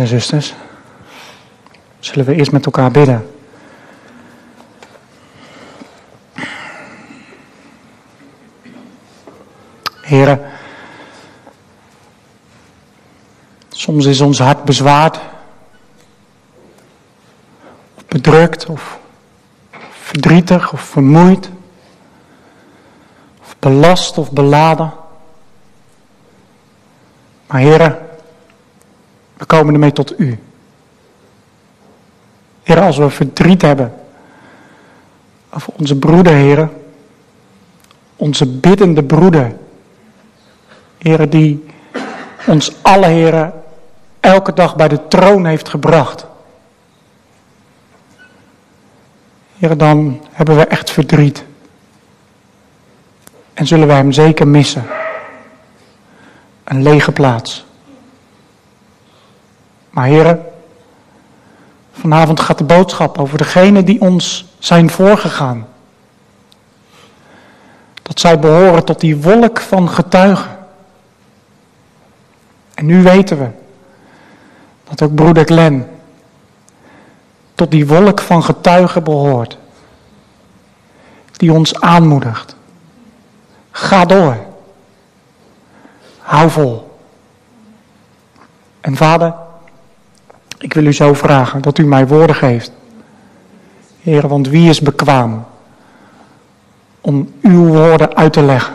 en zusters, zullen we eerst met elkaar bidden. Heren, soms is ons hart bezwaard, of bedrukt, of verdrietig, of vermoeid, of belast of beladen. Maar heren, we komen ermee tot u. Heren, als we verdriet hebben over onze broeder, heren, onze biddende broeder, heren, die ons alle heren elke dag bij de troon heeft gebracht. Heren, dan hebben we echt verdriet. En zullen wij hem zeker missen. Een lege plaats. Maar heren, vanavond gaat de boodschap over degenen die ons zijn voorgegaan. Dat zij behoren tot die wolk van getuigen. En nu weten we dat ook broeder Glenn tot die wolk van getuigen behoort. Die ons aanmoedigt. Ga door. Hou vol. En vader, ik wil u zo vragen dat u mij woorden geeft. Heer, want wie is bekwaam om uw woorden uit te leggen?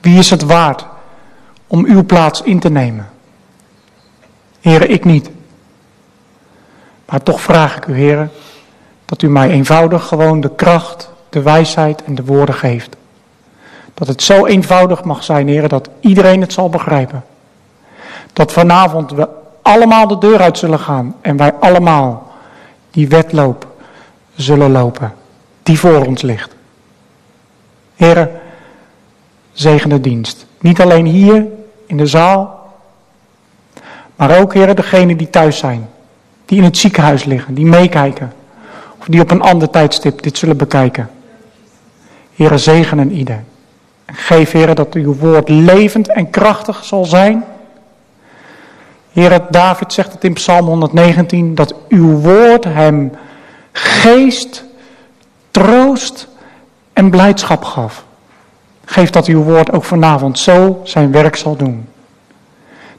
Wie is het waard om uw plaats in te nemen? Heer, ik niet. Maar toch vraag ik u, Heer, dat u mij eenvoudig gewoon de kracht, de wijsheid en de woorden geeft. Dat het zo eenvoudig mag zijn, Heer, dat iedereen het zal begrijpen. Dat vanavond we allemaal de deur uit zullen gaan en wij allemaal die wedloop zullen lopen die voor ons ligt. Heren, zegen de dienst. Niet alleen hier in de zaal, maar ook, heren, degenen die thuis zijn, die in het ziekenhuis liggen, die meekijken, of die op een ander tijdstip dit zullen bekijken. Heren, zegenen ieder. En geef, heren, dat uw woord levend en krachtig zal zijn Heer, David zegt het in Psalm 119, dat uw woord hem geest, troost en blijdschap gaf. Geef dat uw woord ook vanavond zo zijn werk zal doen.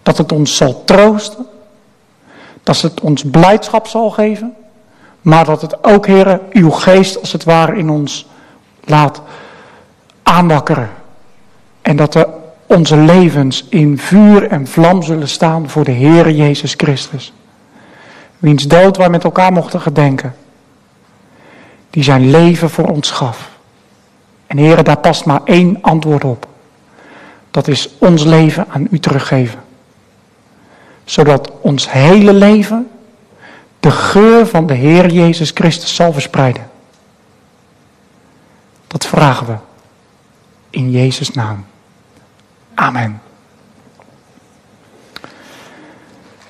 Dat het ons zal troosten, dat het ons blijdschap zal geven, maar dat het ook, Heer, uw geest als het ware in ons laat aanwakkeren. En dat er onze levens in vuur en vlam zullen staan voor de Heere Jezus Christus. Wiens dood wij met elkaar mochten gedenken. Die zijn leven voor ons gaf. En Heere, daar past maar één antwoord op. Dat is ons leven aan u teruggeven. Zodat ons hele leven de geur van de Heer Jezus Christus zal verspreiden. Dat vragen we in Jezus' naam. Amen.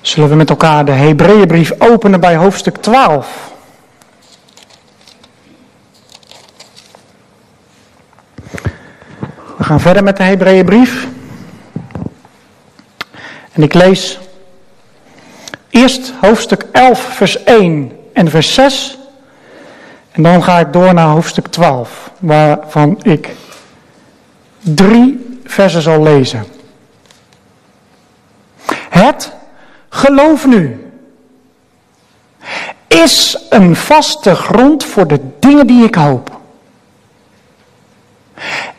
Zullen we met elkaar de Hebreeënbrief openen bij hoofdstuk 12? We gaan verder met de Hebreeënbrief. En ik lees eerst hoofdstuk 11, vers 1 en vers 6. En dan ga ik door naar hoofdstuk 12, waarvan ik drie versen zal lezen. Het geloof nu is een vaste grond voor de dingen die ik hoop.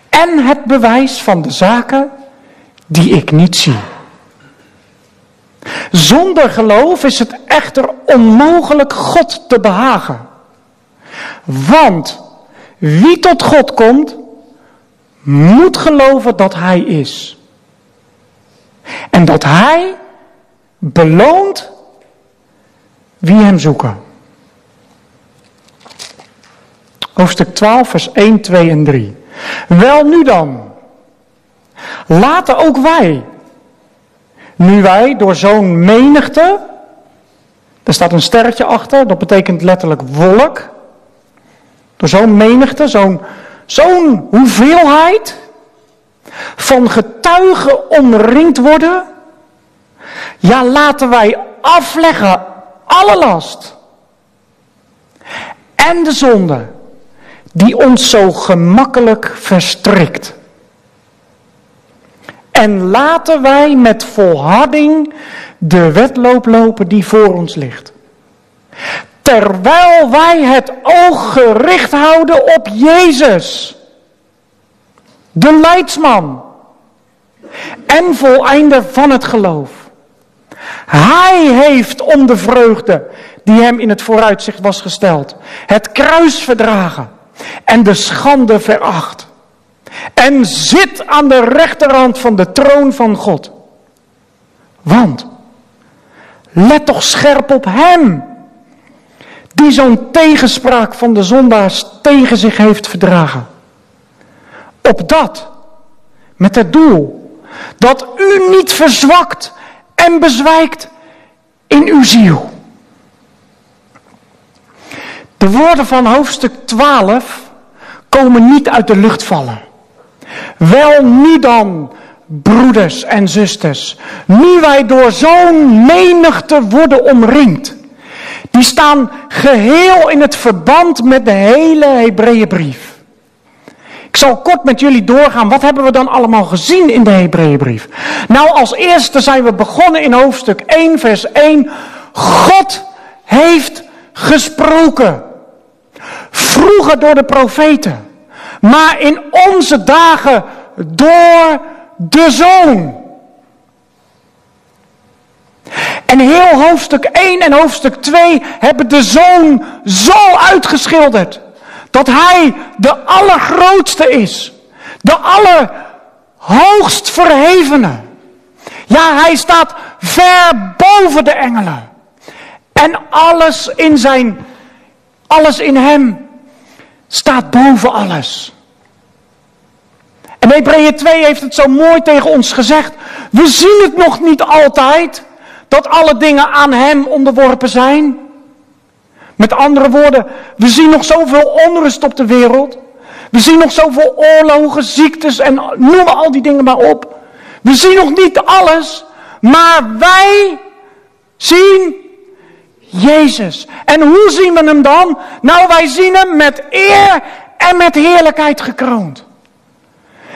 En het bewijs van de zaken die ik niet zie. Zonder geloof is het echter onmogelijk God te behagen. Want wie tot God komt, moet geloven dat Hij is. En dat Hij beloont wie Hem zoeken. Hoofdstuk 12, vers 1, 2 en 3. Wel nu dan, laten ook wij, nu wij door zo'n menigte, er staat een sterretje achter, dat betekent letterlijk wolk, door zo'n menigte, zo'n zo'n hoeveelheid van getuigen omringd worden, Ja, laten wij afleggen alle last en de zonde die ons zo gemakkelijk verstrikt. En laten wij met volharding de wedloop lopen die voor ons ligt. Terwijl wij het oog gericht houden op Jezus, de leidsman en voleinder van het geloof. Hij heeft om de vreugde die hem in het vooruitzicht was gesteld, het kruis verdragen en de schande veracht. En zit aan de rechterhand van de troon van God. Want, let toch scherp op hem, die zo'n tegenspraak van de zondaars tegen zich heeft verdragen. Op dat, met het doel, dat u niet verzwakt en bezwijkt in uw ziel. De woorden van hoofdstuk 12 komen niet uit de lucht vallen. Wel nu dan, broeders en zusters, nu wij door zo'n menigte worden omringd. Die staan geheel in het verband met de hele Hebreeënbrief. Ik zal kort met jullie doorgaan. Wat hebben we dan allemaal gezien in de Hebreeënbrief? Nou, als eerste zijn we begonnen in hoofdstuk 1, vers 1. God heeft gesproken. Vroeger door de profeten. Maar in onze dagen door de zoon. En heel hoofdstuk 1 en hoofdstuk 2 hebben de zoon zo uitgeschilderd. Dat hij de allergrootste is. De allerhoogst verhevene. Ja, hij staat ver boven de engelen. En alles in zijn, alles in hem staat boven alles. En Hebreeën 2 heeft het zo mooi tegen ons gezegd. We zien het nog niet altijd dat alle dingen aan hem onderworpen zijn. Met andere woorden, we zien nog zoveel onrust op de wereld. We zien nog zoveel oorlogen, ziektes en noem al die dingen maar op. We zien nog niet alles, maar wij zien Jezus. En hoe zien we hem dan? Nou, wij zien hem met eer en met heerlijkheid gekroond.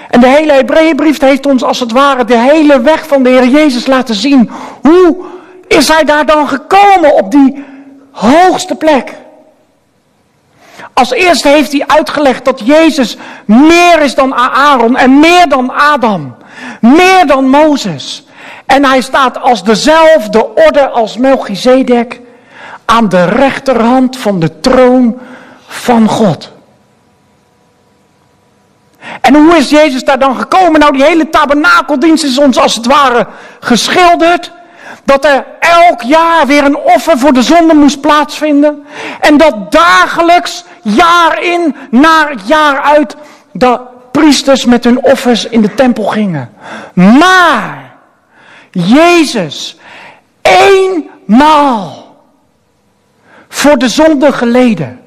En de hele Hebreeënbrief heeft ons als het ware de hele weg van de Heer Jezus laten zien. Hoe is hij daar dan gekomen op die hoogste plek? Als eerste heeft hij uitgelegd dat Jezus meer is dan Aaron en meer dan Adam. Meer dan Mozes. En hij staat als dezelfde orde als Melchizedek aan de rechterhand van de troon van God. En hoe is Jezus daar dan gekomen? Nou, die hele tabernakeldienst is ons als het ware geschilderd. Dat er elk jaar weer een offer voor de zonde moest plaatsvinden. En dat dagelijks, jaar in, naar jaar uit, de priesters met hun offers in de tempel gingen. Maar, Jezus, eenmaal voor de zonde geleden,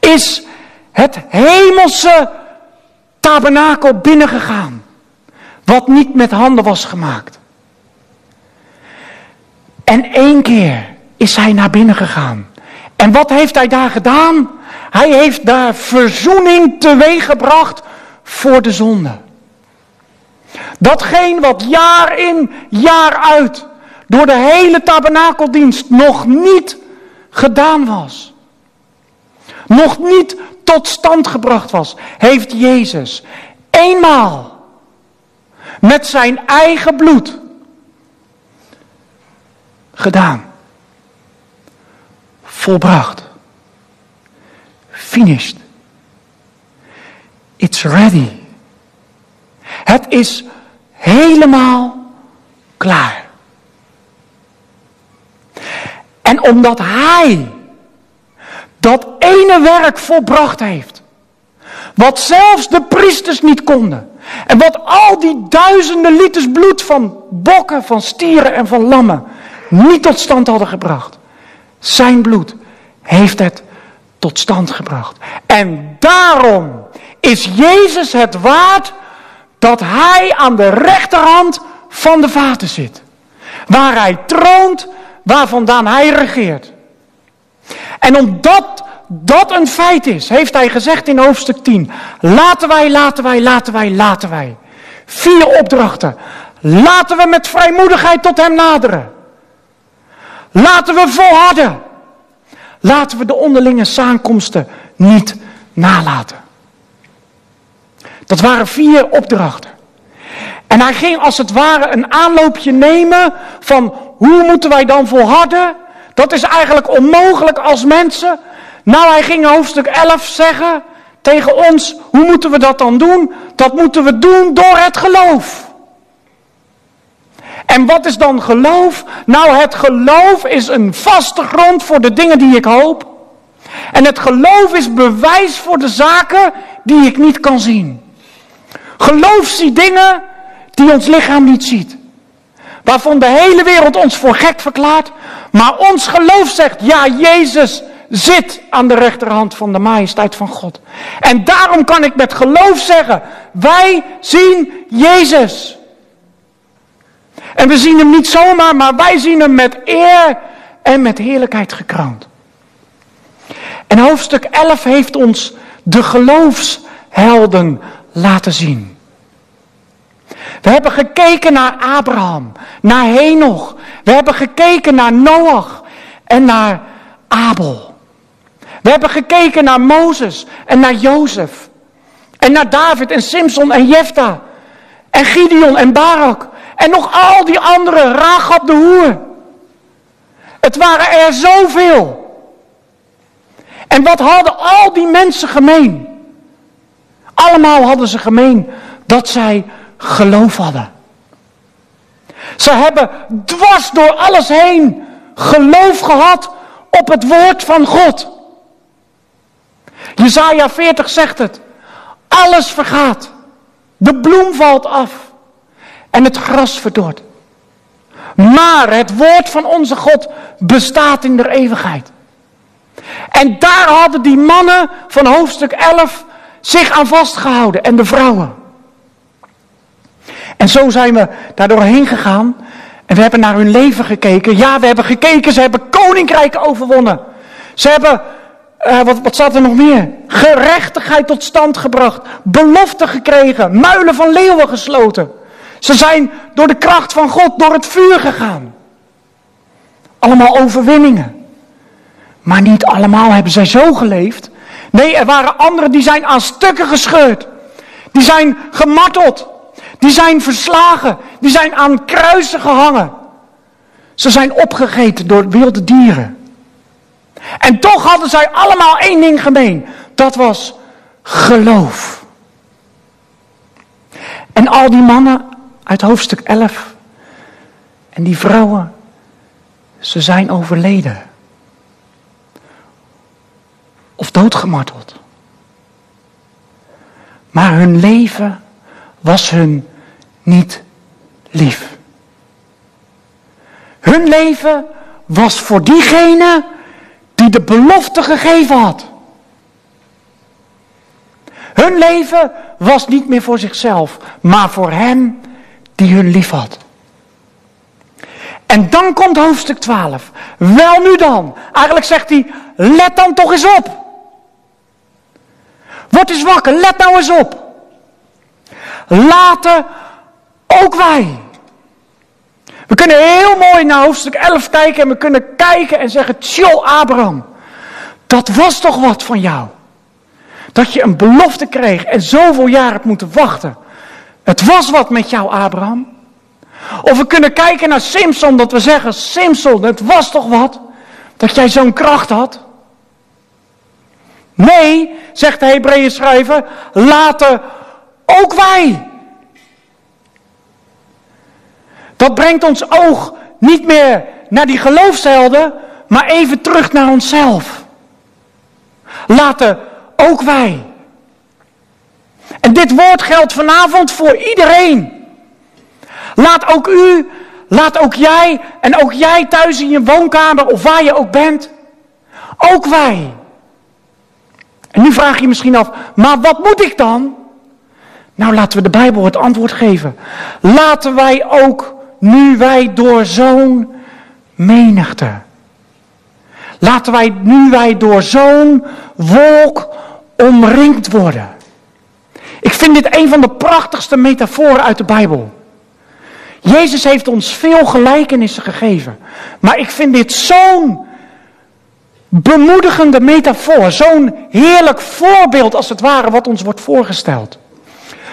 is het hemelse tabernakel binnengegaan. Wat niet met handen was gemaakt. En één keer is hij naar binnen gegaan. En wat heeft hij daar gedaan? Hij heeft daar verzoening teweeggebracht voor de zonde. Datgene wat jaar in, jaar uit door de hele tabernakeldienst nog niet gedaan was. Nog niet tot stand gebracht was, heeft Jezus eenmaal met zijn eigen bloed gedaan. Volbracht. Finished. It's ready. Het is helemaal klaar. En omdat Hij dat ene werk volbracht heeft. Wat zelfs de priesters niet konden. En wat al die duizenden liters bloed van bokken, van stieren en van lammen niet tot stand hadden gebracht. Zijn bloed heeft het tot stand gebracht. En daarom is Jezus het waard dat hij aan de rechterhand van de Vader zit. Waar hij troont, waar vandaan hij regeert. En omdat dat een feit is, heeft hij gezegd in hoofdstuk 10. Laten wij, laten wij, laten wij, laten wij. Vier opdrachten. Laten we met vrijmoedigheid tot hem naderen. Laten we volharden. Laten we de onderlinge samenkomsten niet nalaten. Dat waren vier opdrachten. En hij ging als het ware een aanloopje nemen van hoe moeten wij dan volharden? Dat is eigenlijk onmogelijk als mensen. Nou, hij ging in hoofdstuk 11 zeggen tegen ons, hoe moeten we dat dan doen? Dat moeten we doen door het geloof. En wat is dan geloof? Nou, het geloof is een vaste grond voor de dingen die ik hoop. En het geloof is bewijs voor de zaken die ik niet kan zien. Geloof ziet dingen die ons lichaam niet ziet. Waarvan de hele wereld ons voor gek verklaart. Maar ons geloof zegt, ja, Jezus zit aan de rechterhand van de majesteit van God. En daarom kan ik met geloof zeggen, wij zien Jezus. En we zien hem niet zomaar, maar wij zien hem met eer en met heerlijkheid gekroond. En hoofdstuk 11 heeft ons de geloofshelden laten zien. We hebben gekeken naar Abraham, naar Henoch. We hebben gekeken naar Noach en naar Abel. We hebben gekeken naar Mozes en naar Jozef. En naar David en Simson en Jefta. En Gideon en Barak. En nog al die anderen, Rachab de Hoer. Het waren er zoveel. En wat hadden al die mensen gemeen? Allemaal hadden ze gemeen dat zij geloof hadden. Ze hebben dwars door alles heen geloof gehad op het woord van God. Jezaja 40 zegt het. Alles vergaat. De bloem valt af. En het gras verdort. Maar het woord van onze God bestaat in de eeuwigheid. En daar hadden die mannen van hoofdstuk 11 zich aan vastgehouden. En de vrouwen. En zo zijn we daar doorheen gegaan. En we hebben naar hun leven gekeken. Ja, we hebben gekeken. Ze hebben koninkrijken overwonnen. Ze hebben, uh, wat, wat staat er nog meer? Gerechtigheid tot stand gebracht. Belofte gekregen. Muilen van leeuwen gesloten. Ze zijn door de kracht van God door het vuur gegaan. Allemaal overwinningen. Maar niet allemaal hebben zij zo geleefd. Nee, er waren anderen die zijn aan stukken gescheurd. Die zijn gemarteld. Die zijn verslagen. Die zijn aan kruisen gehangen. Ze zijn opgegeten door wilde dieren. En toch hadden zij allemaal één ding gemeen. Dat was geloof. En al die mannen uit hoofdstuk 11 en die vrouwen, ze zijn overleden. Of doodgemarteld. Maar hun leven was hun niet lief. Hun leven was voor diegene die de belofte gegeven had. Hun leven was niet meer voor zichzelf, maar voor hem die hun lief had. En dan komt hoofdstuk 12. Wel nu dan. Eigenlijk zegt hij, let dan toch eens op. Word eens wakker, let nou eens op. Laten ook wij. We kunnen heel mooi naar hoofdstuk 11 kijken en we kunnen kijken en zeggen, tjoh Abraham, dat was toch wat van jou. Dat je een belofte kreeg en zoveel jaar hebt moeten wachten. Het was wat met jou Abraham. Of we kunnen kijken naar Simpson, dat we zeggen, Simpson, het was toch wat. Dat jij zo'n kracht had. Nee, zegt de Hebreeën schrijver, laten ook wij. Dat brengt ons oog niet meer naar die geloofshelden, maar even terug naar onszelf. Laten ook wij. En dit woord geldt vanavond voor iedereen. Laat ook u, laat ook jij en ook jij thuis in je woonkamer of waar je ook bent. Ook wij. En nu vraag je misschien af, maar wat moet ik dan? Nou, laten we de Bijbel het antwoord geven. Laten wij ook nu wij door zo'n menigte. Laten wij nu wij door zo'n wolk omringd worden. Ik vind dit een van de prachtigste metaforen uit de Bijbel. Jezus heeft ons veel gelijkenissen gegeven. Maar ik vind dit zo'n bemoedigende metafoor. Zo'n heerlijk voorbeeld als het ware wat ons wordt voorgesteld.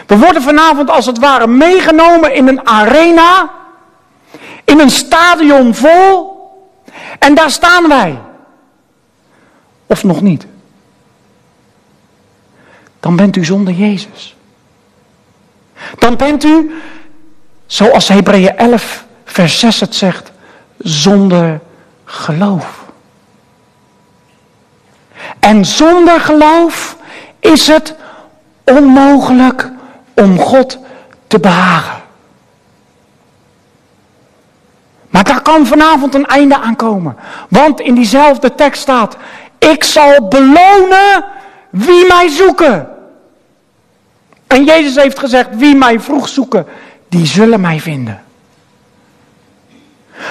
We worden vanavond als het ware meegenomen in een arena. In een stadion vol. En daar staan wij. Of nog niet. Dan bent u zonder Jezus. Dan bent u Zoals Hebreeën 11, vers 6 het zegt, zonder geloof. En zonder geloof is het onmogelijk om God te behagen. Maar daar kan vanavond een einde aan komen. Want in diezelfde tekst staat: Ik zal belonen wie mij zoeken. En Jezus heeft gezegd: Wie mij vroeg zoeken, die zullen mij vinden.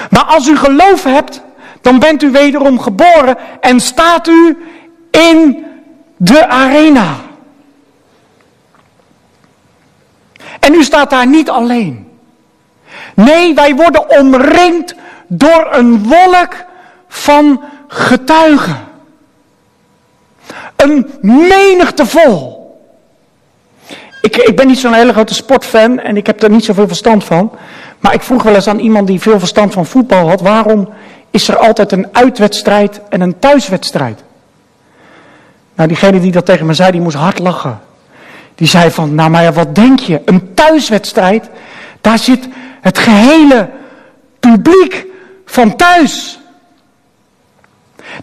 Maar als u geloof hebt, dan bent u wederom geboren en staat u in de arena. En u staat daar niet alleen. Nee, wij worden omringd door een wolk van getuigen. Een menigte vol. Ik, ik ben niet zo'n hele grote sportfan en ik heb er niet zoveel verstand van. Maar ik vroeg wel eens aan iemand die veel verstand van voetbal had: waarom is er altijd een uitwedstrijd en een thuiswedstrijd? Nou, diegene die dat tegen me zei, die moest hard lachen. Die zei van, nou maar wat denk je? Een thuiswedstrijd, daar zit het gehele publiek van thuis.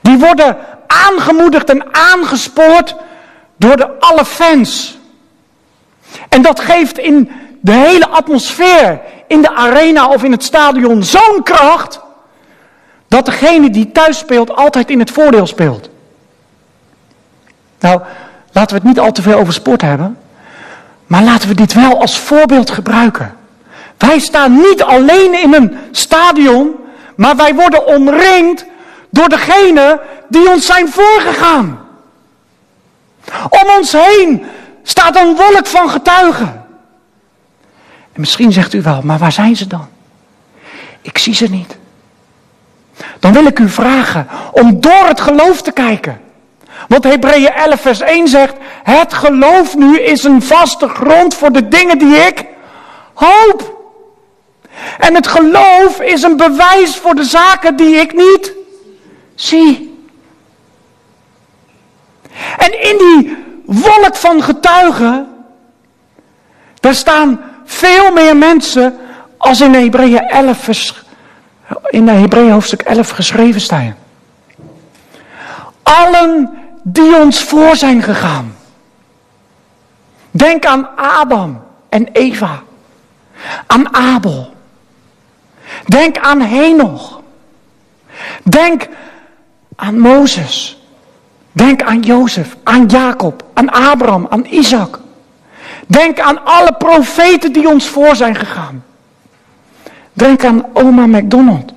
Die worden aangemoedigd en aangespoord door de alle fans. En dat geeft in de hele atmosfeer, in de arena of in het stadion zo'n kracht, dat degene die thuis speelt altijd in het voordeel speelt. Nou, laten we het niet al te veel over sport hebben, maar laten we dit wel als voorbeeld gebruiken. Wij staan niet alleen in een stadion, maar wij worden omringd door degene die ons zijn voorgegaan. Om ons heen staat een wolk van getuigen. En misschien zegt u wel, maar waar zijn ze dan? Ik zie ze niet. Dan wil ik u vragen om door het geloof te kijken. Want Hebreeën 11 vers 1 zegt, het geloof nu is een vaste grond voor de dingen die ik hoop. En het geloof is een bewijs voor de zaken die ik niet zie. En in die wolk van getuigen. Daar staan veel meer mensen als in Hebreeën 11, in Hebreeën hoofdstuk 11 geschreven staan. Allen die ons voor zijn gegaan. Denk aan Adam en Eva. Aan Abel. Denk aan Henoch. Denk aan Mozes. Denk aan Jozef, aan Jacob, aan Abraham, aan Isaac. Denk aan alle profeten die ons voor zijn gegaan. Denk aan oma McDonald.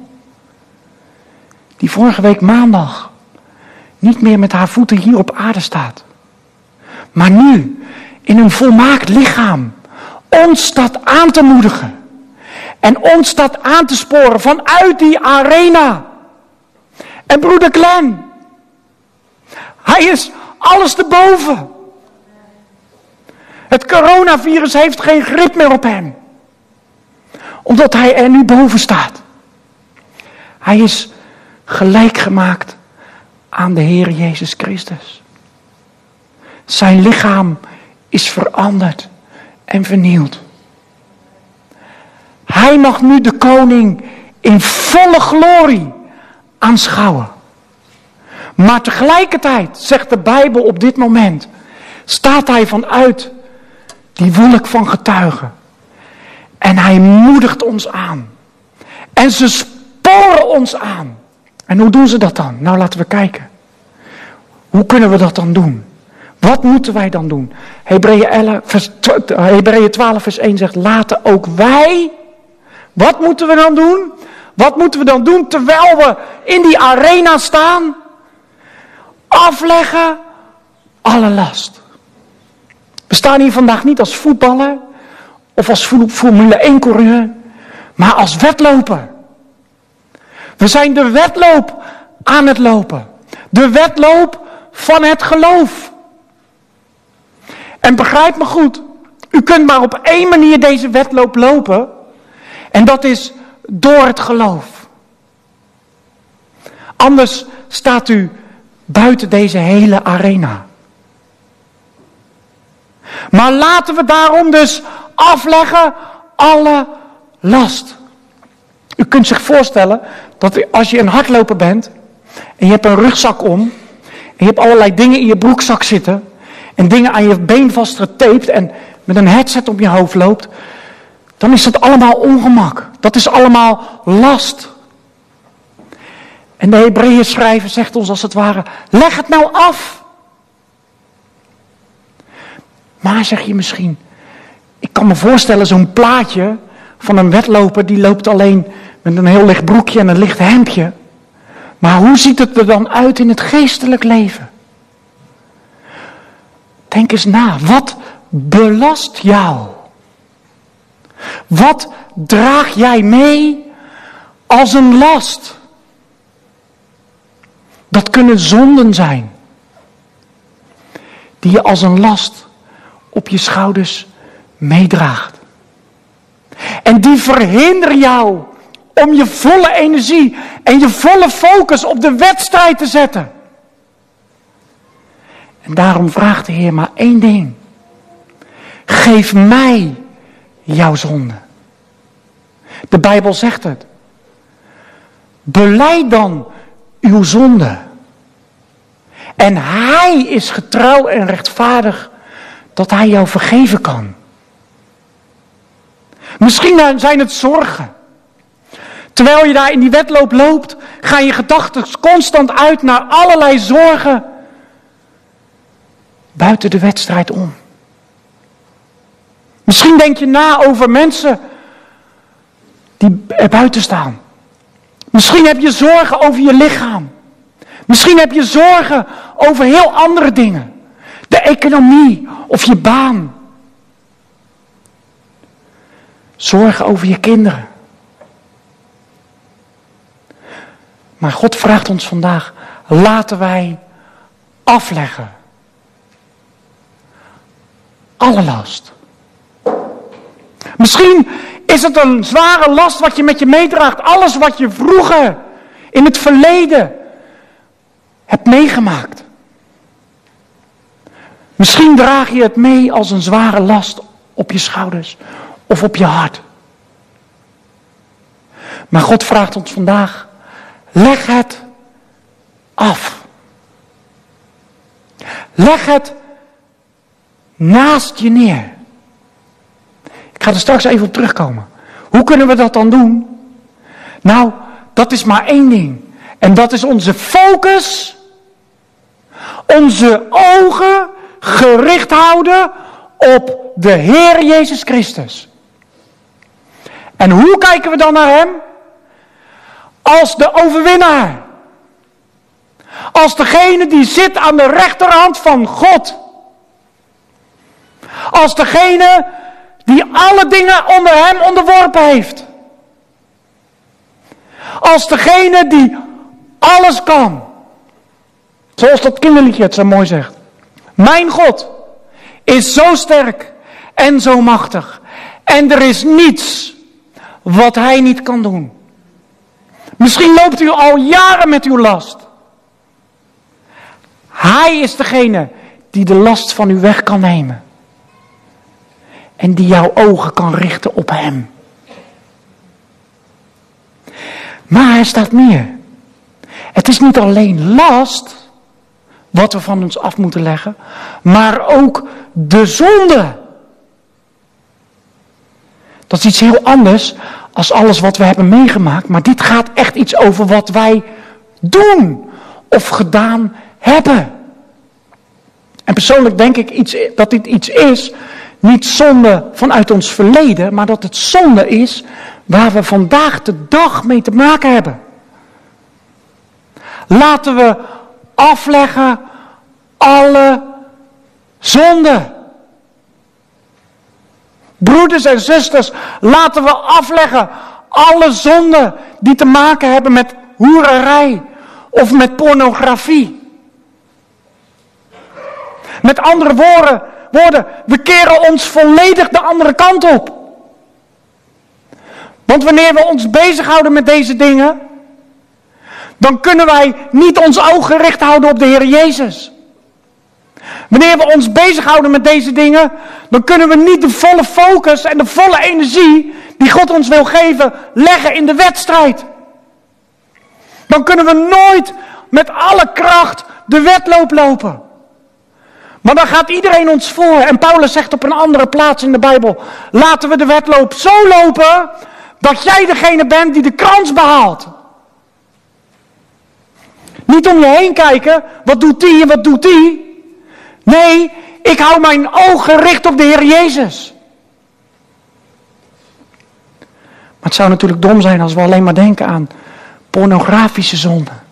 Die vorige week maandag niet meer met haar voeten hier op aarde staat. Maar nu in een volmaakt lichaam ons staat aan te moedigen. En ons staat aan te sporen vanuit die arena. En broeder Glenn, hij is alles te boven. Het coronavirus heeft geen grip meer op hem. Omdat hij er nu boven staat. Hij is gelijk gemaakt aan de Heer Jezus Christus. Zijn lichaam is veranderd en vernieuwd. Hij mag nu de koning in volle glorie aanschouwen. Maar tegelijkertijd, zegt de Bijbel op dit moment, staat hij vanuit die wolk van getuigen. En hij moedigt ons aan. En ze sporen ons aan. En hoe doen ze dat dan? Nou, laten we kijken. Hoe kunnen we dat dan doen? Wat moeten wij dan doen? Hebreeën 12, vers 1 zegt, laten ook wij Wat moeten we dan doen? Wat moeten we dan doen terwijl we in die arena staan? Afleggen alle last. We staan hier vandaag niet als voetballer of als Formule 1 coureur, maar als wedloper. We zijn de wedloop aan het lopen. De wedloop van het geloof. En begrijp me goed, u kunt maar op één manier deze wedloop lopen. En dat is door het geloof. Anders staat u buiten deze hele arena. Maar laten we daarom dus afleggen alle last. U kunt zich voorstellen dat als je een hardloper bent en je hebt een rugzak om en je hebt allerlei dingen in je broekzak zitten en dingen aan je been vastgetaped en met een headset op je hoofd loopt, dan is dat allemaal ongemak. Dat is allemaal last. En de Hebreeën schrijver zegt ons als het ware, leg het nou af. Maar zeg je misschien, ik kan me voorstellen zo'n plaatje van een wedloper die loopt alleen met een heel licht broekje en een licht hemdje. Maar hoe ziet het er dan uit in het geestelijk leven? Denk eens na, wat belast jou? Wat draag jij mee als een last? Dat kunnen zonden zijn, die je als een last op je schouders meedraagt. En die verhinderen jou om je volle energie en je volle focus op de wedstrijd te zetten. En daarom vraagt de Heer maar één ding. Geef mij jouw zonde. De Bijbel zegt het. Beleid dan uw zonde. En Hij is getrouw en rechtvaardig dat Hij jou vergeven kan. Misschien zijn het zorgen. Terwijl je daar in die wedloop loopt, gaan je gedachten constant uit naar allerlei zorgen buiten de wedstrijd om. Misschien denk je na over mensen die er buiten staan. Misschien heb je zorgen over je lichaam. Misschien heb je zorgen over heel andere dingen. De economie of je baan. Zorgen over je kinderen. Maar God vraagt ons vandaag, laten wij afleggen. Alle last. Misschien is het een zware last wat je met je meedraagt. Alles wat je vroeger in het verleden hebt meegemaakt. Misschien draag je het mee als een zware last op je schouders of op je hart. Maar God vraagt ons vandaag, leg het af. Leg het naast je neer. Ik ga er straks even op terugkomen. Hoe kunnen we dat dan doen? Nou, dat is maar één ding. En dat is onze focus, onze ogen gericht houden op de Heer Jezus Christus. En hoe kijken we dan naar Hem? Als de overwinnaar. Als degene die zit aan de rechterhand van God. Als degene die alle dingen onder Hem onderworpen heeft. Als degene die alles kan. Zoals dat kinderliedje het zo mooi zegt. Mijn God is zo sterk en zo machtig. En er is niets wat hij niet kan doen. Misschien loopt u al jaren met uw last. Hij is degene die de last van u weg kan nemen. En die jouw ogen kan richten op hem. Maar er staat meer. Het is niet alleen last wat we van ons af moeten leggen, maar ook de zonde. Dat is iets heel anders als alles wat we hebben meegemaakt, maar dit gaat echt iets over wat wij doen of gedaan hebben. En persoonlijk denk ik iets, dat dit iets is niet zonde vanuit ons verleden, maar dat het zonde is waar we vandaag de dag mee te maken hebben. Laten we afleggen alle zonde. Broeders en zusters, laten we afleggen alle zonden die te maken hebben met hoererij of met pornografie. Met andere woorden, woorden, we keren ons volledig de andere kant op. Want wanneer we ons bezighouden met deze dingen, dan kunnen wij niet ons oog gericht houden op de Heer Jezus. Wanneer we ons bezighouden met deze dingen, dan kunnen we niet de volle focus en de volle energie die God ons wil geven, leggen in de wedstrijd. Dan kunnen we nooit met alle kracht de wedloop lopen. Maar dan gaat iedereen ons voor. En Paulus zegt op een andere plaats in de Bijbel: laten we de wedloop zo lopen dat jij degene bent die de krans behaalt. Niet om je heen kijken, wat doet die en wat doet die. Nee, ik hou mijn ogen gericht op de Heer Jezus. Maar het zou natuurlijk dom zijn als we alleen maar denken aan pornografische zonden.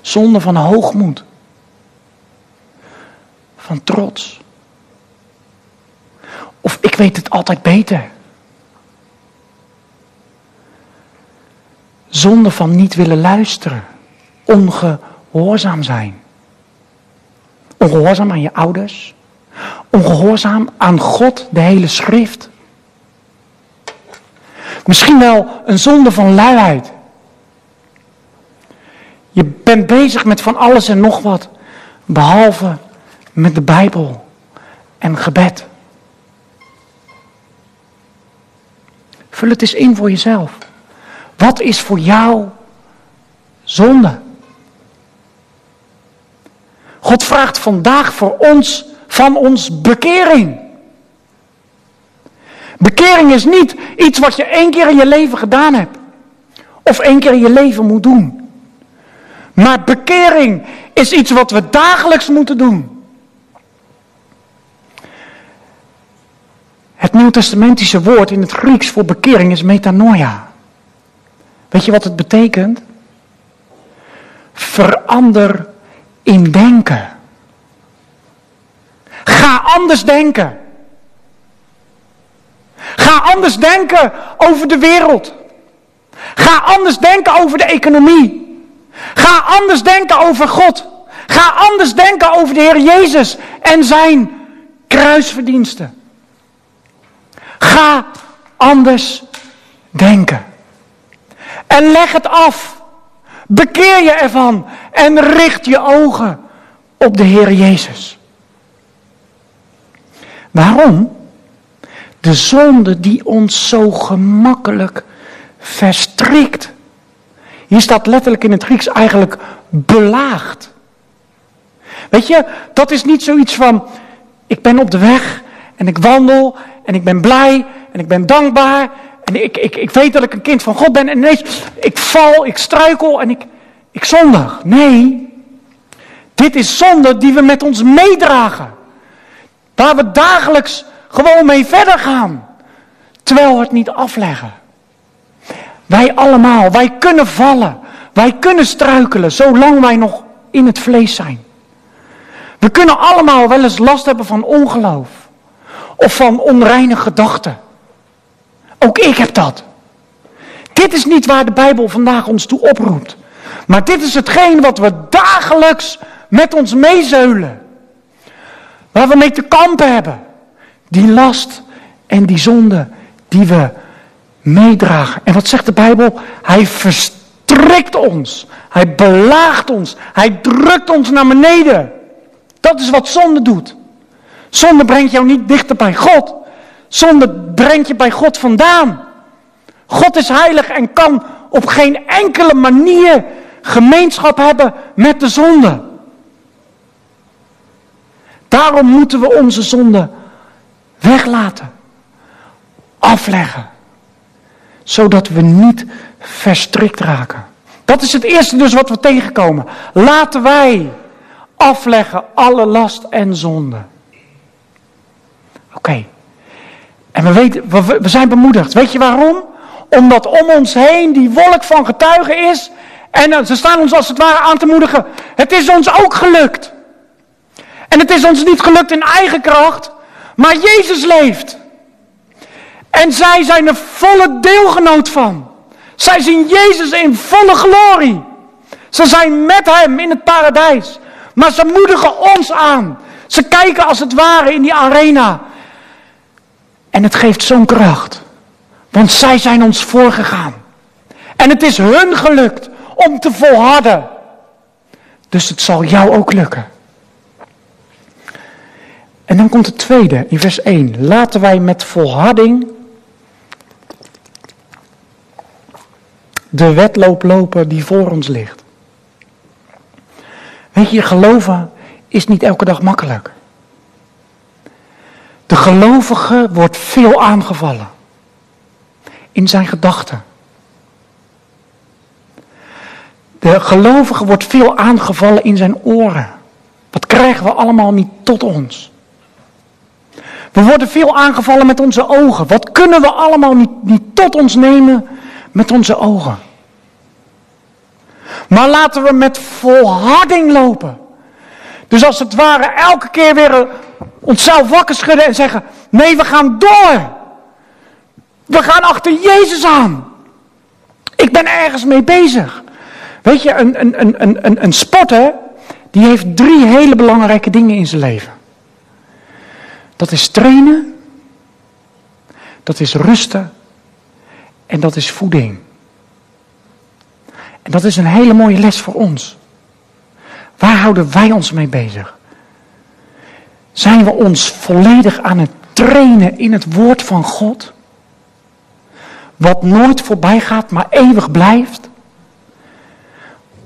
Zonde van hoogmoed. Van trots. Of ik weet het altijd beter. Zonde van niet willen luisteren. Ongehoorzaam zijn. Ongehoorzaam aan je ouders. Ongehoorzaam aan God, de hele schrift. Misschien wel een zonde van luiheid. Je bent bezig met van alles en nog wat, behalve met de Bijbel en gebed. Vul het eens in voor jezelf. Wat is voor jou zonde? God vraagt vandaag voor ons, van ons bekering. Bekering is niet iets wat je één keer in je leven gedaan hebt. Of één keer in je leven moet doen. Maar bekering is iets wat we dagelijks moeten doen. Het Nieuwtestamentische woord in het Grieks voor bekering is metanoia. Weet je wat het betekent? Verander in denken. Ga anders denken. Ga anders denken over de wereld. Ga anders denken over de economie. Ga anders denken over God. Ga anders denken over de Heer Jezus en zijn kruisverdiensten. Ga anders denken. En leg het af. Bekeer je ervan en richt je ogen op de Heer Jezus. Waarom? De zonde die ons zo gemakkelijk verstrikt. Hier staat letterlijk in het Grieks eigenlijk belaagd. Weet je, dat is niet zoiets van, ik ben op de weg en ik wandel en ik ben blij en ik ben dankbaar en ik, ik, ik weet dat ik een kind van God ben en ineens, ik val, ik struikel en ik, ik zondig. Nee, dit is zonde die we met ons meedragen. Waar we dagelijks gewoon mee verder gaan. Terwijl we het niet afleggen. Wij allemaal, wij kunnen vallen. Wij kunnen struikelen, zolang wij nog in het vlees zijn. We kunnen allemaal wel eens last hebben van ongeloof. Of van onreine gedachten. Ook ik heb dat. Dit is niet waar de Bijbel vandaag ons toe oproept. Maar dit is hetgeen wat we dagelijks met ons meezeulen. Waar we mee te kampen hebben. Die last en die zonde die we meedragen. En wat zegt de Bijbel? Hij verstrikt ons. Hij belaagt ons. Hij drukt ons naar beneden. Dat is wat zonde doet. Zonde brengt jou niet dichter bij God. Zonde brengt je bij God vandaan. God is heilig en kan op geen enkele manier gemeenschap hebben met de zonde. Daarom moeten we onze zonde weglaten, afleggen, zodat we niet verstrikt raken. Dat is het eerste dus wat we tegenkomen. Laten wij afleggen alle last en zonde. Oké. En we, weten, we, we zijn bemoedigd. Weet je waarom? Omdat om ons heen die wolk van getuigen is. En ze staan ons als het ware aan te moedigen. Het is ons ook gelukt. En het is ons niet gelukt in eigen kracht. Maar Jezus leeft. En zij zijn er volle deelgenoot van. Zij zien Jezus in volle glorie. Ze zijn met Hem in het paradijs. Maar ze moedigen ons aan. Ze kijken als het ware in die arena. En het geeft zo'n kracht. Want zij zijn ons voorgegaan. En het is hun gelukt om te volharden. Dus het zal jou ook lukken. En dan komt het tweede in vers 1. Laten wij met volharding de wedloop lopen die voor ons ligt. Weet je, geloven is niet elke dag makkelijk. De gelovige wordt veel aangevallen in zijn gedachten. De gelovige wordt veel aangevallen in zijn oren. Wat krijgen we allemaal niet tot ons? We worden veel aangevallen met onze ogen. Wat kunnen we allemaal niet, niet tot ons nemen met onze ogen? Maar laten we met volharding lopen. Dus als het ware elke keer weer onszelf wakker schudden en zeggen: nee, we gaan door. We gaan achter Jezus aan. Ik ben ergens mee bezig. Weet je, een, een, een, een, een sporter, die heeft drie hele belangrijke dingen in zijn leven. Dat is trainen, dat is rusten en dat is voeding. En dat is een hele mooie les voor ons. Waar houden wij ons mee bezig? Zijn we ons volledig aan het trainen in het woord van God? Wat nooit voorbij gaat, maar eeuwig blijft?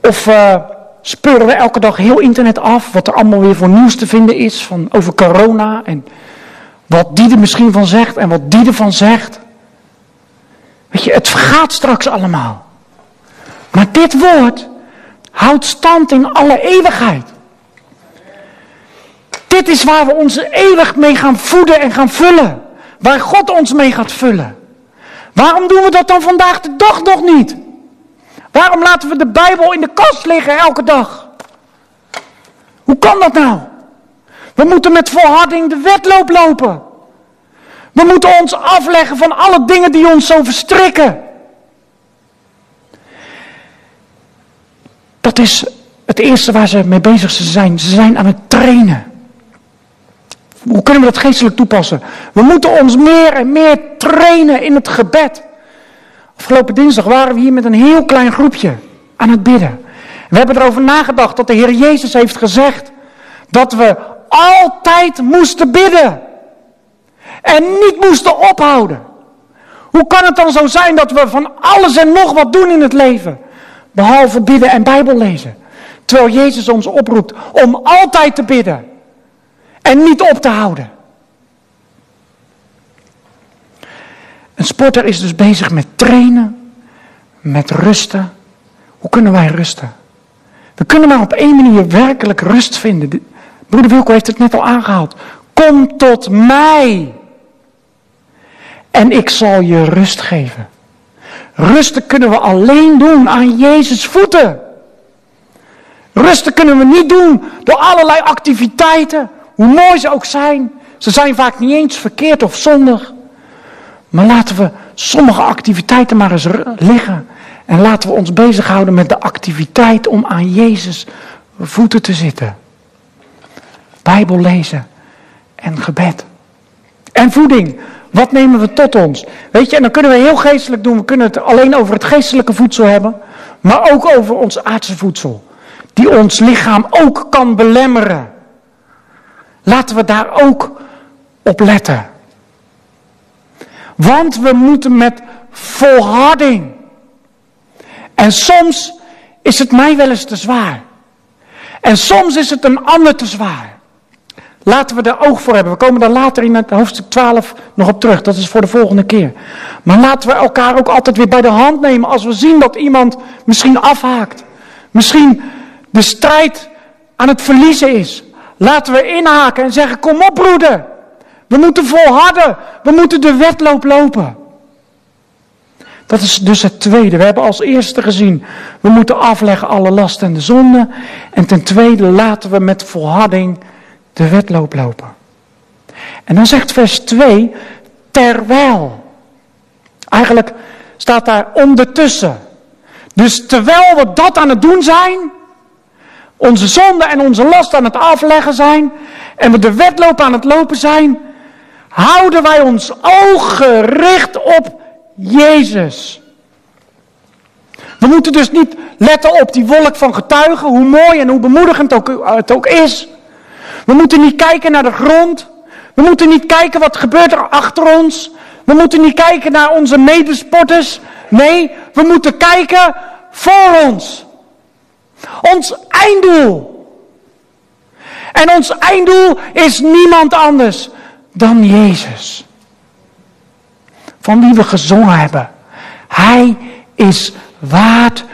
Of uh, speuren we elke dag heel internet af wat er allemaal weer voor nieuws te vinden is van, over corona en wat die er misschien van zegt en wat die ervan zegt? Weet je, het vergaat straks allemaal. Maar dit woord houdt stand in alle eeuwigheid. Dit is waar we ons eeuwig mee gaan voeden en gaan vullen. Waar God ons mee gaat vullen. Waarom doen we dat dan vandaag de dag nog niet? Waarom laten we de Bijbel in de kast liggen elke dag? Hoe kan dat nou? We moeten met volharding de wedloop lopen. We moeten ons afleggen van alle dingen die ons zo verstrikken. Dat is het eerste waar ze mee bezig zijn. Ze zijn aan het trainen. Hoe kunnen we dat geestelijk toepassen? We moeten ons meer en meer trainen in het gebed. Afgelopen dinsdag waren we hier met een heel klein groepje aan het bidden. We hebben erover nagedacht dat de Heer Jezus heeft gezegd dat we altijd moesten bidden. En niet moesten ophouden. Hoe kan het dan zo zijn dat we van alles en nog wat doen in het leven? Behalve bidden en Bijbel lezen. Terwijl Jezus ons oproept om altijd te bidden. En niet op te houden. Een sporter is dus bezig met trainen, met rusten. Hoe kunnen wij rusten? We kunnen maar op één manier werkelijk rust vinden. Broeder Wilco heeft het net al aangehaald. Kom tot mij. En ik zal je rust geven. Rusten kunnen we alleen doen aan Jezus voeten. Rusten kunnen we niet doen door allerlei activiteiten, hoe mooi ze ook zijn. Ze zijn vaak niet eens verkeerd of zondig. Maar laten we sommige activiteiten maar eens liggen. En laten we ons bezighouden met de activiteit om aan Jezus voeten te zitten. Bijbel lezen en gebed. En voeding. Wat nemen we tot ons? Weet je, en dan kunnen we heel geestelijk doen. We kunnen het alleen over het geestelijke voedsel hebben. Maar ook over ons aardse voedsel. Die ons lichaam ook kan belemmeren. Laten we daar ook op letten. Want we moeten met volharding. En soms is het mij wel eens te zwaar. En soms is het een ander te zwaar. Laten we er oog voor hebben. We komen daar later in het hoofdstuk 12 nog op terug. Dat is voor de volgende keer. Maar laten we elkaar ook altijd weer bij de hand nemen als we zien dat iemand misschien afhaakt. Misschien de strijd aan het verliezen is. Laten we inhaken en zeggen, kom op broeder. We moeten volharden. We moeten de wedloop lopen. Dat is dus het tweede. We hebben als eerste gezien, we moeten afleggen alle lasten en de zonden. En ten tweede laten we met volharding de wedloop lopen. En dan zegt vers 2, terwijl. Eigenlijk staat daar ondertussen. Dus terwijl we dat aan het doen zijn, onze zonde en onze last aan het afleggen zijn, en we de wedloop aan het lopen zijn, houden wij ons oog gericht op Jezus. We moeten dus niet letten op die wolk van getuigen, hoe mooi en hoe bemoedigend het ook is. We moeten niet kijken naar de grond. We moeten niet kijken wat gebeurt er achter ons. We moeten niet kijken naar onze medesporters. Nee, we moeten kijken voor ons. Ons einddoel. En ons einddoel is niemand anders dan Jezus. Van wie we gezongen hebben. Hij is waard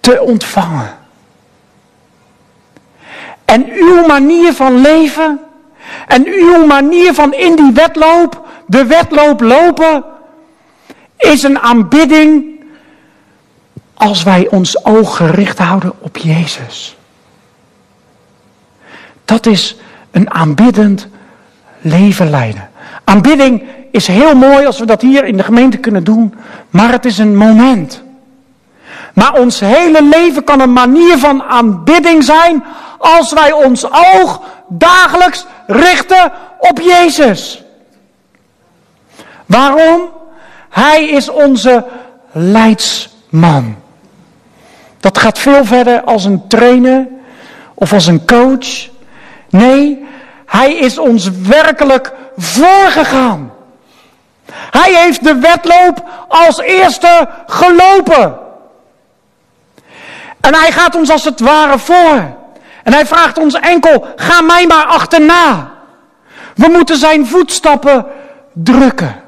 te ontvangen. En uw manier van leven en uw manier van in die wedloop, de wedloop lopen, is een aanbidding als wij ons oog gericht houden op Jezus. Dat is een aanbiddend leven leiden. Aanbidding is heel mooi als we dat hier in de gemeente kunnen doen, maar het is een moment. Maar ons hele leven kan een manier van aanbidding zijn als wij ons oog dagelijks richten op Jezus. Waarom? Hij is onze leidsman. Dat gaat veel verder als een trainer of als een coach. Nee, hij is ons werkelijk voorgegaan. Hij heeft de wedloop als eerste gelopen. En hij gaat ons als het ware voor. En hij vraagt ons enkel, ga mij maar achterna. We moeten zijn voetstappen drukken.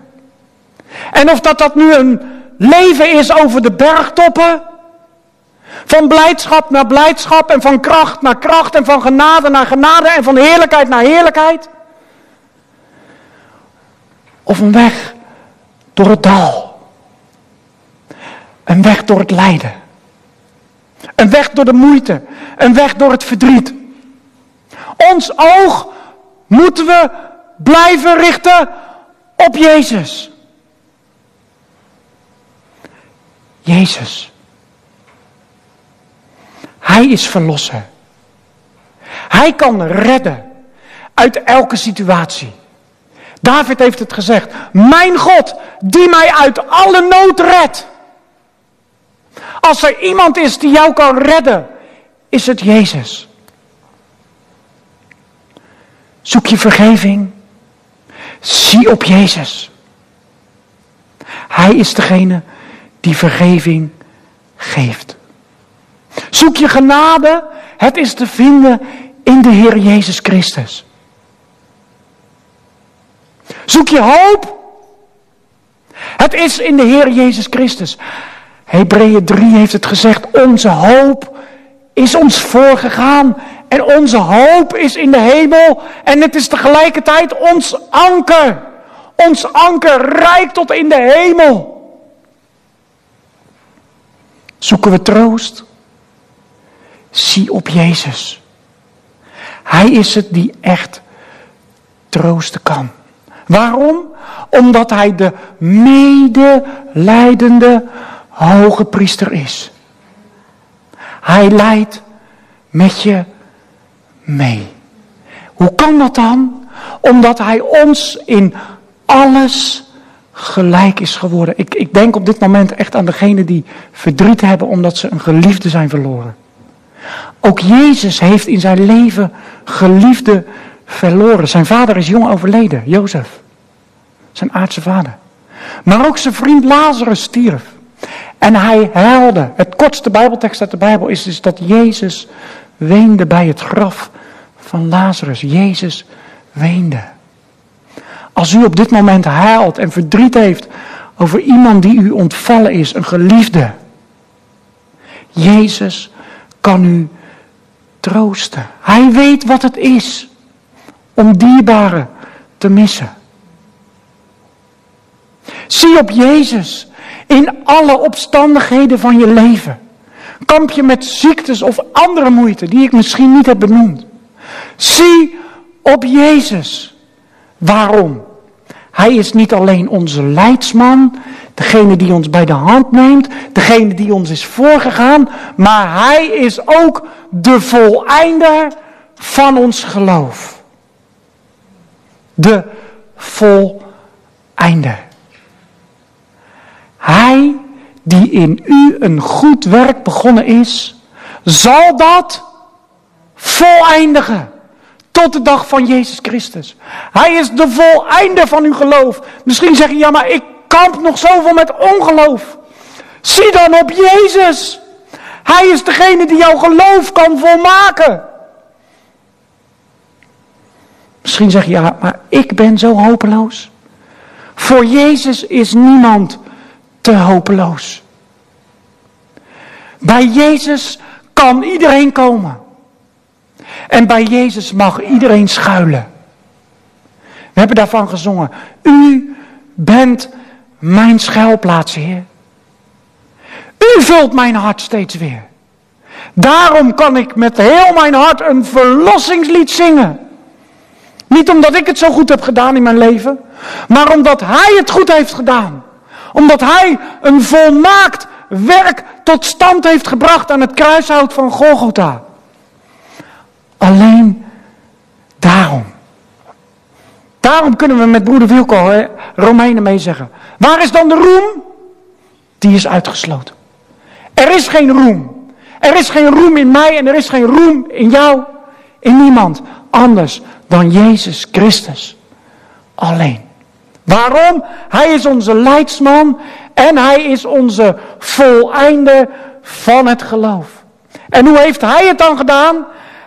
En of dat, dat nu een leven is over de bergtoppen, van blijdschap naar blijdschap en van kracht naar kracht en van genade naar genade en van heerlijkheid naar heerlijkheid. Of een weg door het dal. Een weg door het lijden. Een weg door de moeite. Een weg door het verdriet. Ons oog moeten we blijven richten op Jezus. Jezus. Hij is verlosser. Hij kan redden uit elke situatie. David heeft het gezegd. Mijn God, die mij uit alle nood redt. Als er iemand is die jou kan redden, is het Jezus. Zoek je vergeving? Zie op Jezus. Hij is degene die vergeving geeft. Zoek je genade? Het is te vinden in de Heer Jezus Christus. Zoek je hoop? Het is in de Heer Jezus Christus. Hebreeën 3 heeft het gezegd, onze hoop is ons voorgegaan. En onze hoop is in de hemel. En het is tegelijkertijd ons anker. Ons anker rijkt tot in de hemel. Zoeken we troost? Zie op Jezus. Hij is het die echt troosten kan. Waarom? Omdat hij de medelijdende hoge priester is. Hij leidt met je mee. Hoe kan dat dan? Omdat hij ons in alles gelijk is geworden. Ik, ik denk op dit moment echt aan degenen die verdriet hebben omdat ze een geliefde zijn verloren. Ook Jezus heeft in zijn leven geliefde verloren. Zijn vader is jong overleden, Jozef. Zijn aardse vader. Maar ook zijn vriend Lazarus stierf. En hij huilde. Het kortste Bijbeltekst uit de Bijbel is, is dat Jezus weende bij het graf van Lazarus. Jezus weende. Als u op dit moment huilt en verdriet heeft over iemand die u ontvallen is, een geliefde. Jezus kan u troosten. Hij weet wat het is om dierbaren te missen. Zie op Jezus in alle omstandigheden van je leven. Kamp je met ziektes of andere moeite die ik misschien niet heb benoemd. Zie op Jezus. Waarom? Hij is niet alleen onze leidsman, degene die ons bij de hand neemt, degene die ons is voorgegaan, maar hij is ook de voleinder van ons geloof. De voleinder. Hij die in u een goed werk begonnen is, zal dat voleindigen. Tot de dag van Jezus Christus. Hij is de voleinde van uw geloof. Misschien zeg je, ja maar ik kamp nog zoveel met ongeloof. Zie dan op Jezus. Hij is degene die jouw geloof kan volmaken. Misschien zeg je, ja maar ik ben zo hopeloos. Voor Jezus is niemand te hopeloos. Bij Jezus kan iedereen komen. En bij Jezus mag iedereen schuilen. We hebben daarvan gezongen. U bent mijn schuilplaats, Heer. U vult mijn hart steeds weer. Daarom kan ik met heel mijn hart een verlossingslied zingen. Niet omdat ik het zo goed heb gedaan in mijn leven, maar omdat Hij het goed heeft gedaan. Omdat Hij een volmaakt werk tot stand heeft gebracht aan het kruishout van Golgotha. Alleen daarom. Daarom kunnen we met broeder Wilco Romeinen mee zeggen. Waar is dan de roem? Die is uitgesloten. Er is geen roem. Er is geen roem in mij en er is geen roem in jou. In niemand anders dan Jezus Christus. Alleen. Waarom? Hij is onze leidsman en hij is onze voleinde van het geloof. En hoe heeft hij het dan gedaan?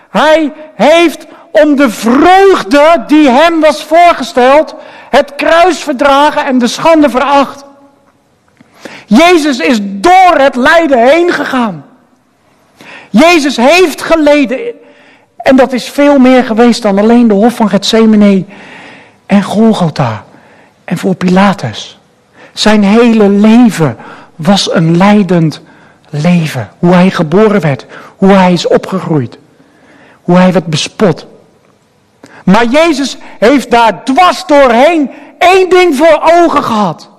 Hij heeft om de vreugde die hem was voorgesteld, het kruis verdragen en de schande veracht. Jezus is door het lijden heen gegaan. Jezus heeft geleden. En dat is veel meer geweest dan alleen de hof van Gethsemane en Golgotha. En voor Pilatus. Zijn hele leven was een leidend leven. Hoe hij geboren werd, hoe hij is opgegroeid, hoe hij werd bespot. Maar Jezus heeft daar dwars doorheen één ding voor ogen gehad.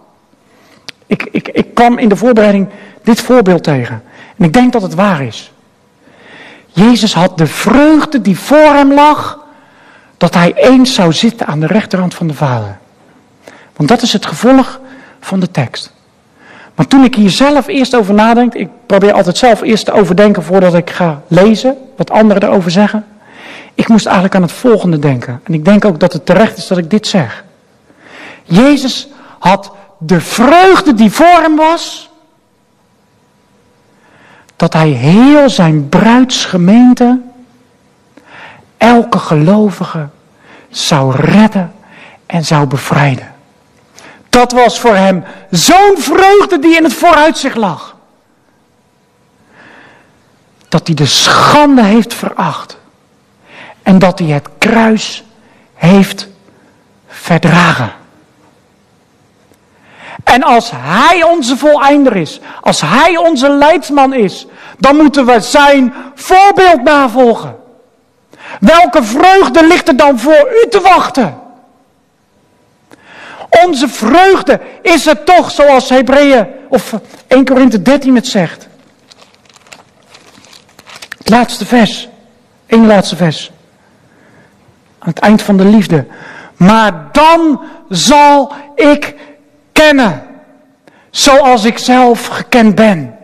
Ik, ik, ik kwam in de voorbereiding dit voorbeeld tegen. En ik denk dat het waar is. Jezus had de vreugde die voor hem lag, dat hij eens zou zitten aan de rechterhand van de Vader. Want dat is het gevolg van de tekst. Maar toen ik hier zelf eerst over nadenk, ik probeer altijd zelf eerst te overdenken voordat ik ga lezen, wat anderen erover zeggen. Ik moest eigenlijk aan het volgende denken. En ik denk ook dat het terecht is dat ik dit zeg. Jezus had de vreugde die voor hem was, dat hij heel zijn bruidsgemeente, elke gelovige, zou redden en zou bevrijden. Dat was voor hem zo'n vreugde die in het vooruitzicht lag. Dat hij de schande heeft veracht. En dat hij het kruis heeft verdragen. En als hij onze voleinder is, als hij onze leidsman is, dan moeten we zijn voorbeeld navolgen. Welke vreugde ligt er dan voor u te wachten? Onze vreugde is het toch zoals Hebreeën of 1 Korinthe 13 het zegt. Het laatste vers. Eén laatste vers. Aan het eind van de liefde. Maar dan zal ik kennen. Zoals ik zelf gekend ben.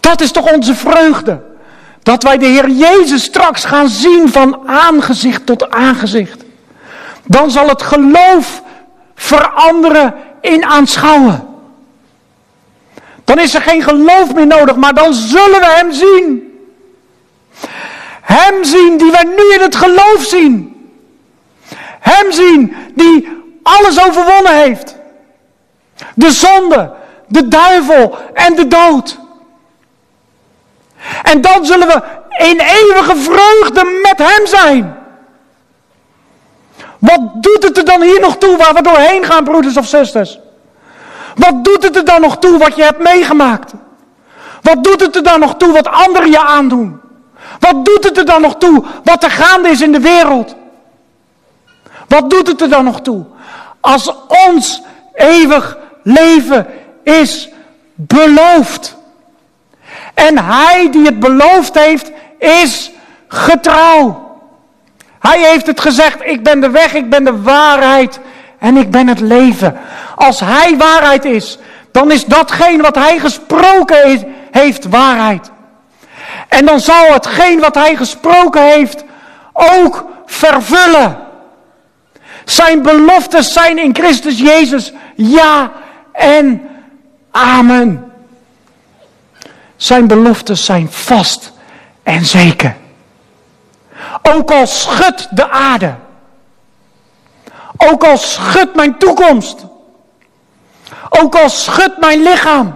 Dat is toch onze vreugde. Dat wij de Heer Jezus straks gaan zien van aangezicht tot aangezicht. Dan zal het geloof veranderen in aanschouwen. Dan is er geen geloof meer nodig, maar dan zullen we Hem zien. Hem zien die wij nu in het geloof zien. Hem zien die alles overwonnen heeft. De zonde, de duivel en de dood. En dan zullen we in eeuwige vreugde met Hem zijn. Wat doet het er dan hier nog toe waar we doorheen gaan, broeders of zusters? Wat doet het er dan nog toe wat je hebt meegemaakt? Wat doet het er dan nog toe wat anderen je aandoen? Wat doet het er dan nog toe wat er gaande is in de wereld? Wat doet het er dan nog toe? Als ons eeuwig leven is beloofd. En hij die het beloofd heeft, is getrouw. Hij heeft het gezegd, ik ben de weg, ik ben de waarheid en ik ben het leven. Als hij waarheid is, dan is datgene wat hij gesproken heeft waarheid. En dan zal hetgeen wat hij gesproken heeft ook vervullen. Zijn beloftes zijn in Christus Jezus ja en amen. Zijn beloftes zijn vast en zeker. Ook al schudt de aarde. Ook al schudt mijn toekomst. Ook al schudt mijn lichaam.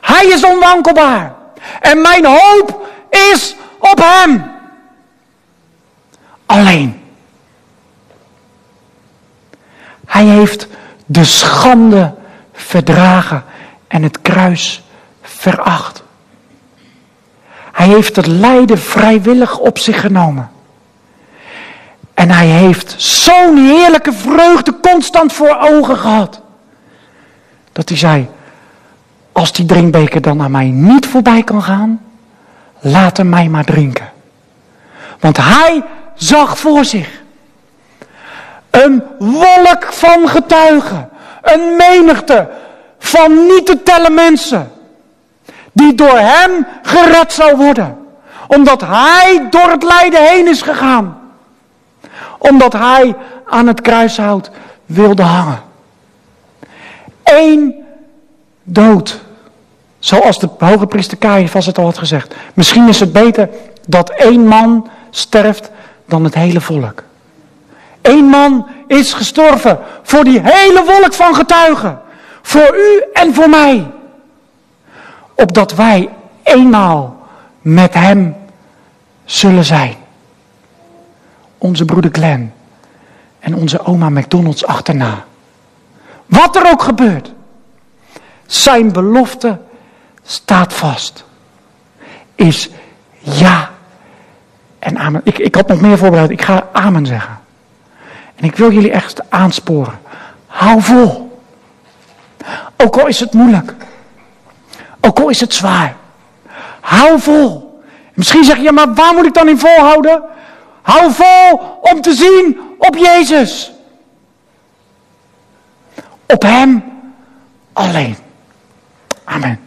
Hij is onwankelbaar. En mijn hoop is op hem. Alleen. Hij heeft de schande verdragen en het kruis veracht. Hij heeft het lijden vrijwillig op zich genomen. En hij heeft zo'n heerlijke vreugde constant voor ogen gehad. Dat hij zei, als die drinkbeker dan aan mij niet voorbij kan gaan, laat hem mij maar drinken. Want hij zag voor zich een wolk van getuigen, een menigte van niet te tellen mensen, die door hem gered zou worden. Omdat hij door het lijden heen is gegaan. Omdat hij aan het kruishout wilde hangen. Eén dood. Zoals de hoge priester Caiaphas het al had gezegd. Misschien is het beter dat één man sterft dan het hele volk. Eén man is gestorven voor die hele wolk van getuigen. Voor u en voor mij. Opdat wij eenmaal met hem zullen zijn. Onze broeder Glenn en onze oma McDonald's achterna. Wat er ook gebeurt. Zijn belofte staat vast. Is ja en amen. Ik, ik had nog meer voorbereid. Ik ga amen zeggen. En ik wil jullie echt aansporen. Hou vol. Ook al is het moeilijk. Ook al is het zwaar. Hou vol. Misschien zeg je, maar waar moet ik dan in volhouden? Hou vol om te zien op Jezus. Op Hem alleen. Amen.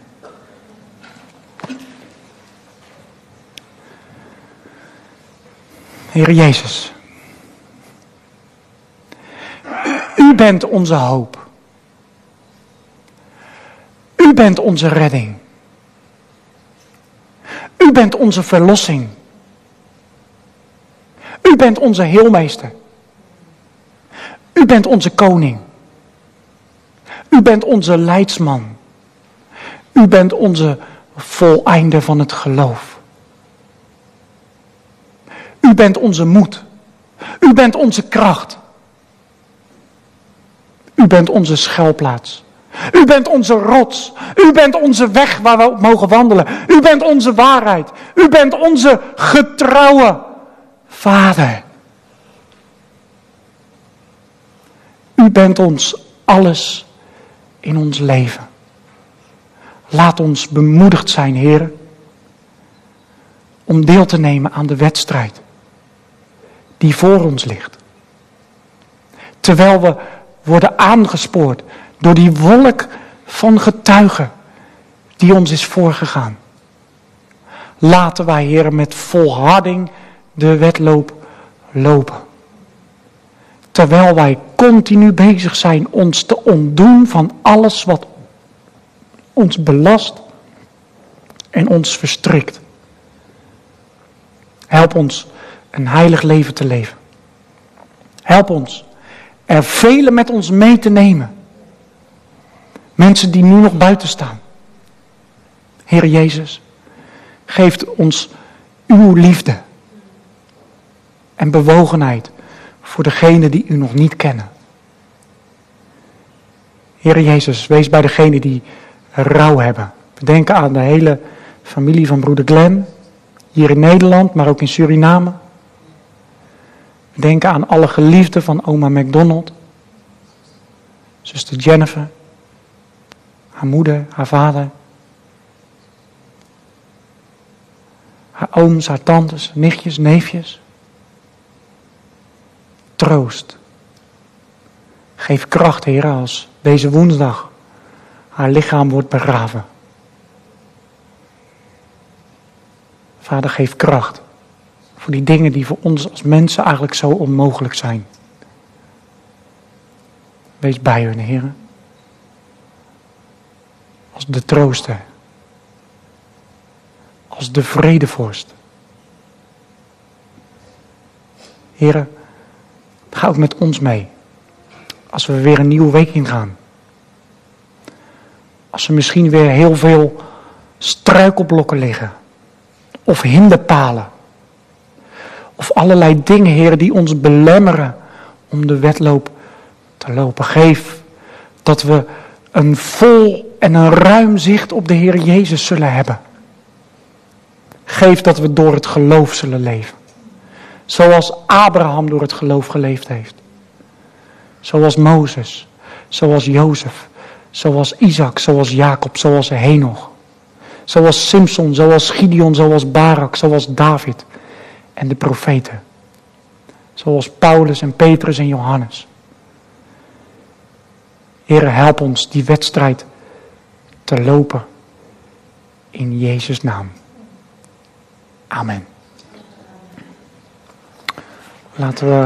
Heer Jezus. U bent onze hoop. U bent onze redding. U bent onze verlossing. U bent onze heelmeester. U bent onze koning. U bent onze leidsman. U bent onze voleinde van het geloof. U bent onze moed. U bent onze kracht. U bent onze schuilplaats. U bent onze rots. U bent onze weg waar we mogen wandelen. U bent onze waarheid. U bent onze getrouwe Vader. U bent ons alles in ons leven. Laat ons bemoedigd zijn, Heer, om deel te nemen aan de wedstrijd die voor ons ligt. Terwijl we worden aangespoord door die wolk van getuigen die ons is voorgegaan. Laten wij, Heer, met volharding de wedloop lopen. Terwijl wij continu bezig zijn ons te ontdoen van alles wat ons belast en ons verstrikt. Help ons een heilig leven te leven. Help ons er velen met ons mee te nemen. Mensen die nu nog buiten staan. Heer Jezus, geeft ons uw liefde en bewogenheid voor degenen die u nog niet kennen. Heer Jezus, wees bij degenen die rouw hebben. We denken aan de hele familie van broeder Glenn, hier in Nederland, maar ook in Suriname. We denken aan alle geliefden van oma McDonald, zuster Jennifer, haar moeder, haar vader, haar ooms, haar tantes, nichtjes, neefjes. Troost. Geef kracht, Heer, als deze woensdag haar lichaam wordt begraven. Vader, geef kracht voor die dingen die voor ons als mensen eigenlijk zo onmogelijk zijn. Wees bij hun, Heer. Als de trooster. Als de vredevorst. Heren, ga ook met ons mee. Als we weer een nieuwe week ingaan. Als er misschien weer heel veel struikelblokken liggen. Of hinderpalen. Of allerlei dingen, heren, die ons belemmeren om de wedloop te lopen. Geef dat we een vol en een ruim zicht op de Heer Jezus zullen hebben. Geef dat we door het geloof zullen leven. Zoals Abraham door het geloof geleefd heeft. Zoals Mozes, zoals Jozef, zoals Isaac, zoals Jacob, zoals Henoch. Zoals Simpson, zoals Gideon, zoals Barak, zoals David en de profeten. Zoals Paulus en Petrus en Johannes. Heere, help ons die wedstrijd te lopen in Jezus' naam. Amen. Laten we